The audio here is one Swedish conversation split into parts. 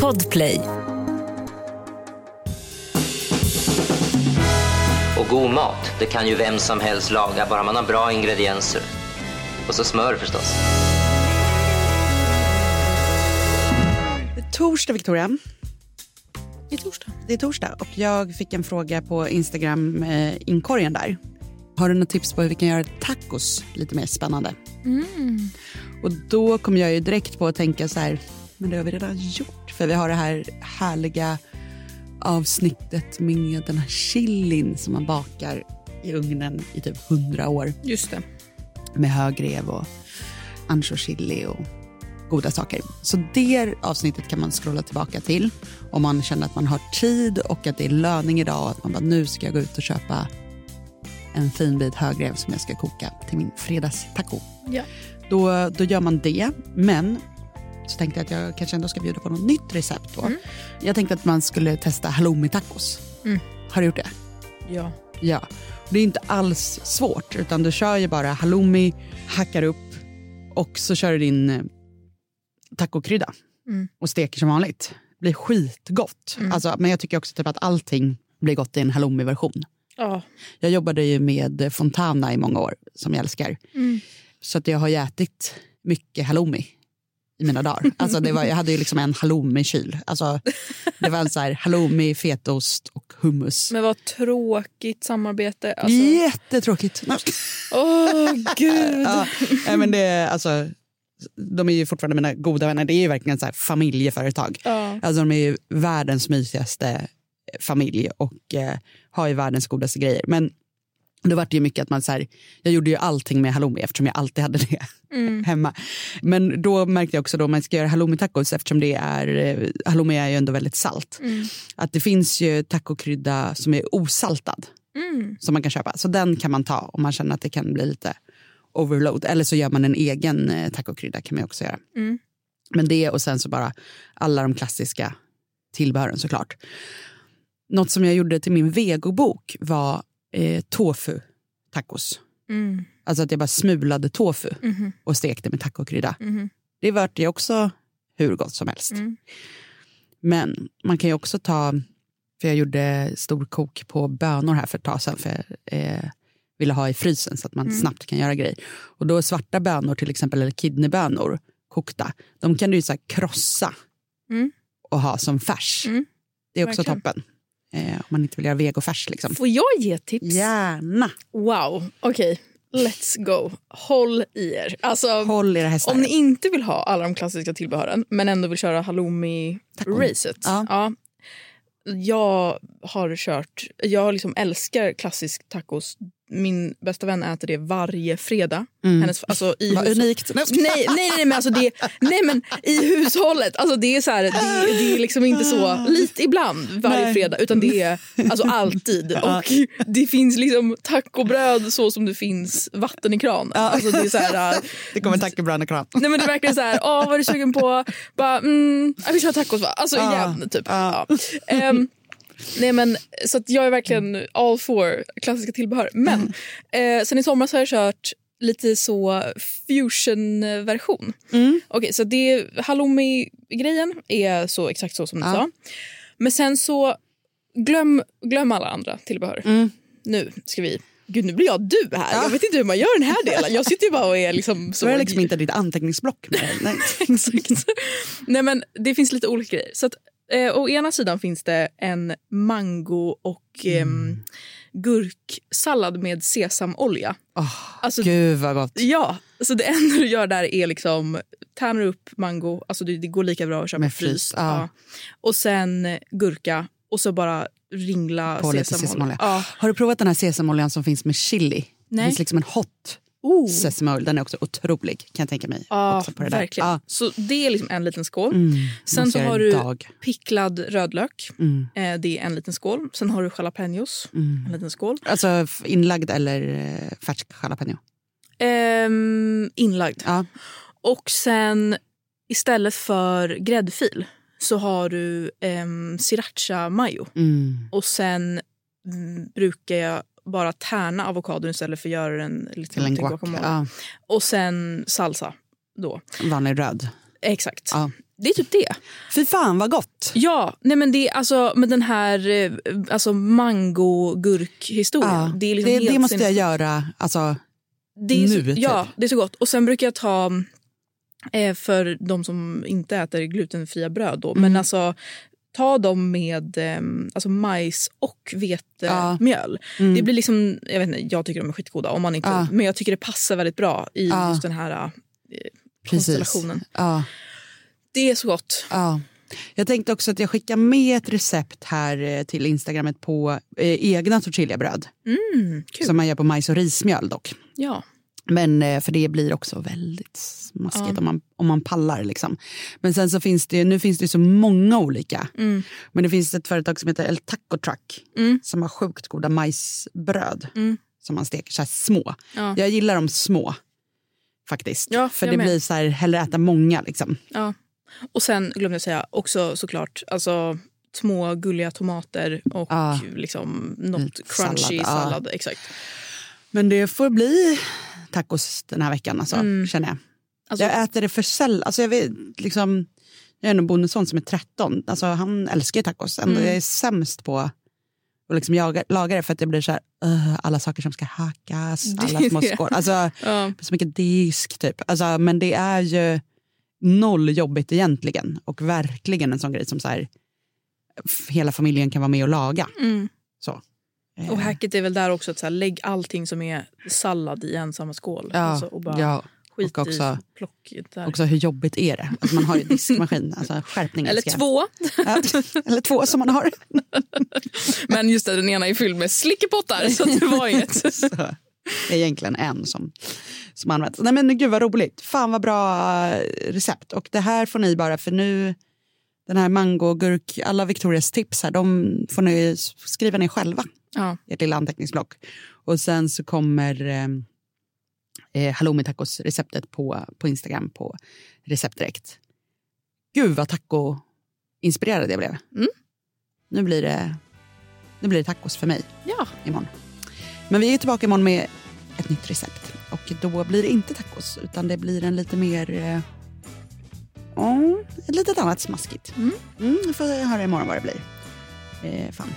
Podplay. Och god mat, det kan ju vem som helst laga, bara man har bra ingredienser. Och så smör förstås. Torsdag, Victoria. Det är torsdag. Det är torsdag och jag fick en fråga på Instagram, eh, inkorgen där. Har du något tips på hur vi kan göra tacos lite mer spännande? Och då kom jag ju direkt på att tänka så här, men det har vi redan gjort. För vi har det här härliga avsnittet med den här chilin som man bakar i ugnen i typ 100 år Just det. med högrev och anchochili och goda saker. Så det avsnittet kan man scrolla tillbaka till om man känner att man har tid och att det är löning idag och att man bara nu ska jag gå ut och köpa en fin bit högrev som jag ska koka till min fredagstaco. Ja. Då, då gör man det, men så tänkte jag att jag kanske ändå ska bjuda på något nytt recept då. Jag tänkte att man skulle testa halloumi-tacos. Har du gjort det? Ja. Ja, det är inte alls svårt utan du kör ju bara halloumi, hackar upp och så kör du din eh, tacokrydda och steker som vanligt. Det blir skitgott. Alltså, men jag tycker också typ att allting blir gott i en halloumi-version. Ja. Jag jobbade ju med Fontana i många år som jag älskar. Så att jag har ju ätit mycket halloumi i mina dagar. Alltså det var, jag hade ju liksom en halloumi-kyl. Alltså, det var så här halloumi, fetaost och hummus. Men vad tråkigt samarbete. Alltså, Jättetråkigt. Åh, gud. ja, men det, alltså, de är ju fortfarande mina goda vänner. Det är ju verkligen så familjeföretag. Ja. Alltså, de är ju världens mysigaste familj och eh, har ju världens godaste grejer. Men då var det ju mycket att man så här, jag gjorde ju allting med halloumi eftersom jag alltid hade det hemma. Men då märkte jag också då man ska göra halloumi-tacos eftersom det är, eh, halloumi är ju ändå väldigt salt. Att det finns ju tacokrydda som är osaltad som man kan köpa. Så den kan man ta om man känner att det kan bli lite overload. Eller så gör man en egen eh, tacokrydda kan man också göra. Men det och sen så bara alla de klassiska tillbehören såklart. Något som jag gjorde till min vegobok var eh, tofu tacos. Mm. Alltså att jag bara smulade tofu och stekte med tacokrydda. Det vart ju också hur gott som helst. Men man kan ju också ta, för jag gjorde storkok på bönor här för ett tag sedan för jag eh, ville ha i frysen så att man snabbt kan göra grejer. Och då svarta bönor till exempel, eller kidneybönor kokta, de kan du ju så krossa och ha som färs. Det är också Verkligen. toppen. Eh, om man inte vill göra vegofärs liksom. Får jag ge tips? Gärna. Wow, okej. Let's go. Håll i er. Alltså, Håll era hästar. om ni inte vill ha alla de klassiska tillbehören men ändå vill köra halloumi-racet. Ja. Ja. Jag har kört, jag liksom älskar klassisk tacos. Min bästa vän äter det varje fredag. Hennes, alltså, i Vad unikt. Nej, Nej, nej, men alltså det, nej men i hushållet. Alltså det är så här, det, det är liksom inte så lite ibland varje Nej. fredag utan det är alltså alltid. Och det finns liksom tacobröd så som det finns vatten i kran. Alltså det är så här, Det kommer tackebröd och kram. Nej men det är verkligen så här, åh vad är du sugen på? Bara, mm, ja, vi kör tacos va? Alltså Ja. igen typ. Ja. Ehm, nej men så jag är verkligen all for klassiska tillbehör. Men eh, sen i somras har jag kört lite så fusion-version. Okej, så det halloumi-grejen är så exakt så som du Ja. sa. Men sen så glöm, glöm alla andra tillbehör. Nu ska vi Gud, nu blir jag du här. Jag vet inte hur man gör den här delen. Jag sitter ju bara och är liksom Så är det liksom inte ditt anteckningsblock med. Nej. Nej, men det finns lite olika grejer. Så att, eh, å ena sidan finns det en mango och ehm, gurksallad med sesamolja. Åh, Alltså, Gud vad gott. Ja, så det enda du gör där är liksom tärnar upp mango, alltså det, det går lika bra att köpa Med frys. frys, ja. Och sen eh, gurka och så bara ringla På sesamolja. sesamolja. Ja. Har du provat den här sesamoljan som finns med chili? Det Nej. finns liksom en hot Oh. sesamolja. Den är också otrolig kan jag tänka mig. Ja, också på det verkligen. Ja. Så det är liksom en liten skål. Mm, Sen så har du dag. picklad rödlök. Mm, Eh, det är en liten skål. Sen har du jalapenos. mm. En liten skål. Alltså inlagd eller eh, färsk jalapeno? Ehm, inlagd. Ja. Och sen istället för gräddfil så har du um, sriracha mayo. Mm. Och sen mm, brukar jag bara tärna avokadon istället för att göra den lite Till en guacamole. Ja, Och sen salsa då. vanlig röd. Exakt. Ja. Det är typ det. Fy fan vad gott. Ja, nej men det är alltså med den här eh, alltså mango-gurk-historien. Ja, det, liksom det, det måste jag sinnes- göra alltså, det är så, nu, typ. Ja, det är så gott. Och sen brukar jag ta, eh, för de som inte äter glutenfria bröd då, Mm. men alltså ta dem med eh, alltså majs och vetemjöl. Mm. Det blir liksom, jag vet inte, jag tycker de är skitgoda, om man inte, Ja. men jag tycker det passar väldigt bra i Ja. just den här eh, konstellationen. Ja, Det är så gott. ja. Jag tänkte också att jag skickar med ett recept här eh, till Instagrammet på eh, egna tortillabröd. Mm. Som man gör på majs och rismjöl dock. Ja. Men eh, för det blir också väldigt smaskigt Ja. om, man, om man pallar. Liksom. Men sen så finns det, nu finns det så många olika. Mm. Men det finns ett företag som heter El Taco Truck Mm. som har sjukt goda majsbröd Mm. som man steker så här små. Ja. Jag gillar dem små faktiskt. Ja, för det med. blir så här, hellre äta många liksom. Ja. Och sen glömde jag säga också såklart alltså, små gulliga tomater och Ja. liksom något Lite crunchy sallad, sallad. Exakt. Men det får bli tacos den här veckan alltså, Mm. känner jag. Alltså, Jag äter det för sällan. Alltså jag, vet, liksom, jag är en bonusson som är 13. Alltså han älskar ju tacos. Ändå Mm. Jag är sämst på att liksom jaga, laga det för att jag blir så här, "Ugh, alla saker som ska hackas, Det alla små det. skål. Alltså, ja. så mycket disk typ. Alltså, men det är ju noll jobbigt egentligen. Och verkligen en sån grej som så här, hela familjen kan vara med och laga. mm. Så. Och hacket är väl där också att så här, lägg allting som är sallad i en samma skål. ja, Alltså, och bara ja, skit och också- i plock där. också hur jobbigt är det? Alltså, man har ju diskmaskin, alltså skärpning. Eller jag. två. Eller två som man har. Men just det, den ena är fylld med slickepottar. Så att det var inget. Så det är egentligen en som, som används. Nej men gud vad roligt. Fan vad bra recept. Och det här får ni bara, för nu, den här mango, gurk, alla Victorias tips här, de får ni skriva ner själva Ja. i ert lilla anteckningsblock. Och sen så kommer eh, eh, halloumi tacos receptet på, på Instagram på recept direkt. Gud vad taco-inspirerad jag blev. Mm. Nu blir det nu blir det tacos för mig ja. imorgon. Men vi är tillbaka imorgon med ett nytt recept. Och då blir det inte tacos, utan det blir en lite mer... Ja, ett litet annat smaskigt. Mm. Mm, får höra imorgon vad det blir. Eh, fan,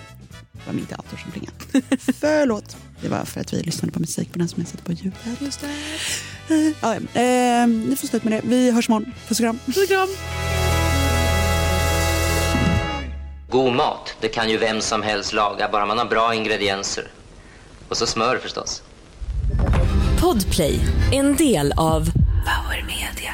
det var min dator som plingade. Förlåt. Det var för att vi lyssnade på musik på den som jag sätter på ljudet. Just det. Eh, ja, eh, ni får slut med det. Vi hörs imorgon. Puss och kram. Puss och kram. God mat, det kan ju vem som helst laga, bara man har bra ingredienser. Och så smör förstås. Podplay, en del av Power Media.